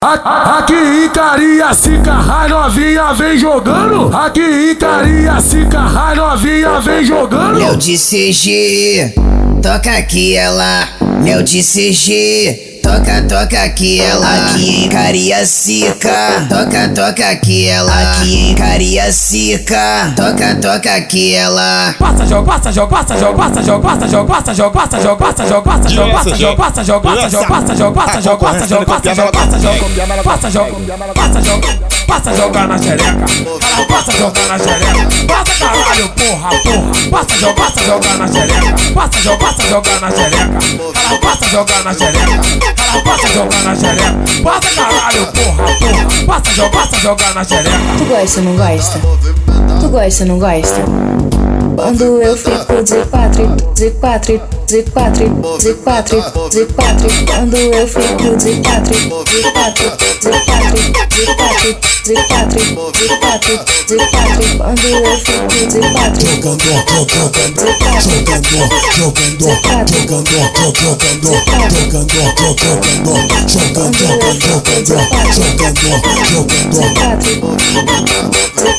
Aqui em Cariacica, a novinha vem jogando. Aqui em Cariacica, a novinha vem jogando. De CG, toca aqui ela. De CG, Toca, toca aqui ela aqui em Cariacica. Toca, toca aqui ela aqui em Cariacica. Toca, toca aqui ela. Passa, joga, passa, joga, passa, joga, passa, joga, passa, joga, passa, joga, passa, joga, passa, joga, passa, joga, passa, joga, passa, joga, passa, joga, passa, joga, passa, joga, passa, joga, passa, joga, passa, joga, passa, joga, passa, joga, passa, joga na xereca. Ela passa, joga na xereca. Passa, caralho, porra, porra. Passa, joga, passa, joga na xereca. Passa, joga, passa, joga na xereca. Ela passa, joga na xereca. Passa jogar na xereca. Passa caralho, porra, porra. Passa, joga, passa jogar na xereca. Tu gosta, não gosta? Tu gosta, não gosta? Quando eu fico de quatro, de quatro, de quatro, de quatro, de quatro. Quando eu fico de quatro, de quatro, de quatro, de quatro, de quatro, de quatro, de quatro. Quando eu fico de quatro, jogando, jogando, jogando, jogando, jogando, jogando, jogando, jogando, jogando, jogando, jogando, jogando. de quatro,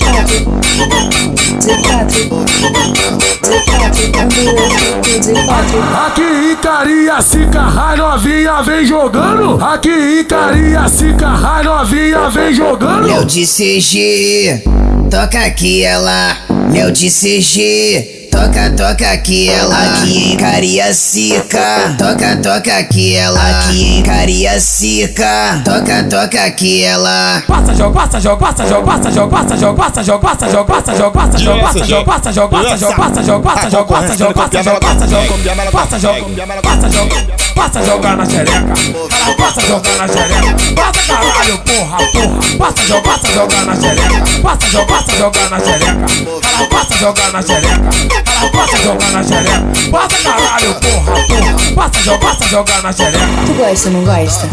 Aqui Icaria se carrar novinha vem jogando. Aqui Icaria se carrar novinha vem jogando. Meu CG, toca aqui ela. Meu CG. Toca, toca aqui ela aqui em Cariacica. Toca, toca aqui ela aqui em Cariacica. Toca, toca aqui ela. Passa, joga, passa, joga, passa, joga, passa, joga, passa, joga, passa, joga, passa, joga, passa, joga, passa, joga, passa, joga, passa, joga, passa, joga, passa, joga, passa, joga, passa, joga, passa, joga, passa, joga, passa, joga, passa, joga, passa jogar na xereca. Ela passa jogar na xereca. Passa caralho, porra, porra. Passa, joga, passa jogar na xereca. Passa, joga, passa jogar na xereca. Ela passa jogar na xereca. Passa jogar na xereca. Passa caralho, porra, porra. Passa, joga, passa jogar na xereca. Tu gosta, não gosta?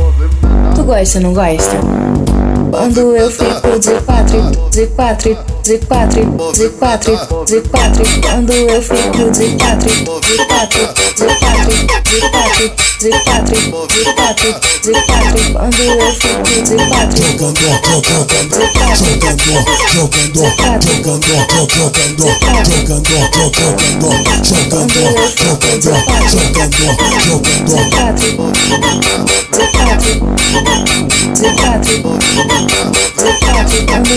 Tu gosta, não gosta? Quando eu fico de quatro, de quatro, de quatro, de quatro, de quatro. Quando eu fico de quatro, de quatro, de quatro, de quatro, de quatro, de quatro, de quatro. Quando eu fico de quatro, jogando, jogando, jogando, jogando, jogando, jogando, jogando, jogando, jogando, jogando, jogando, de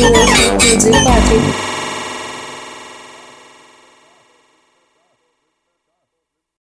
我听，我直接。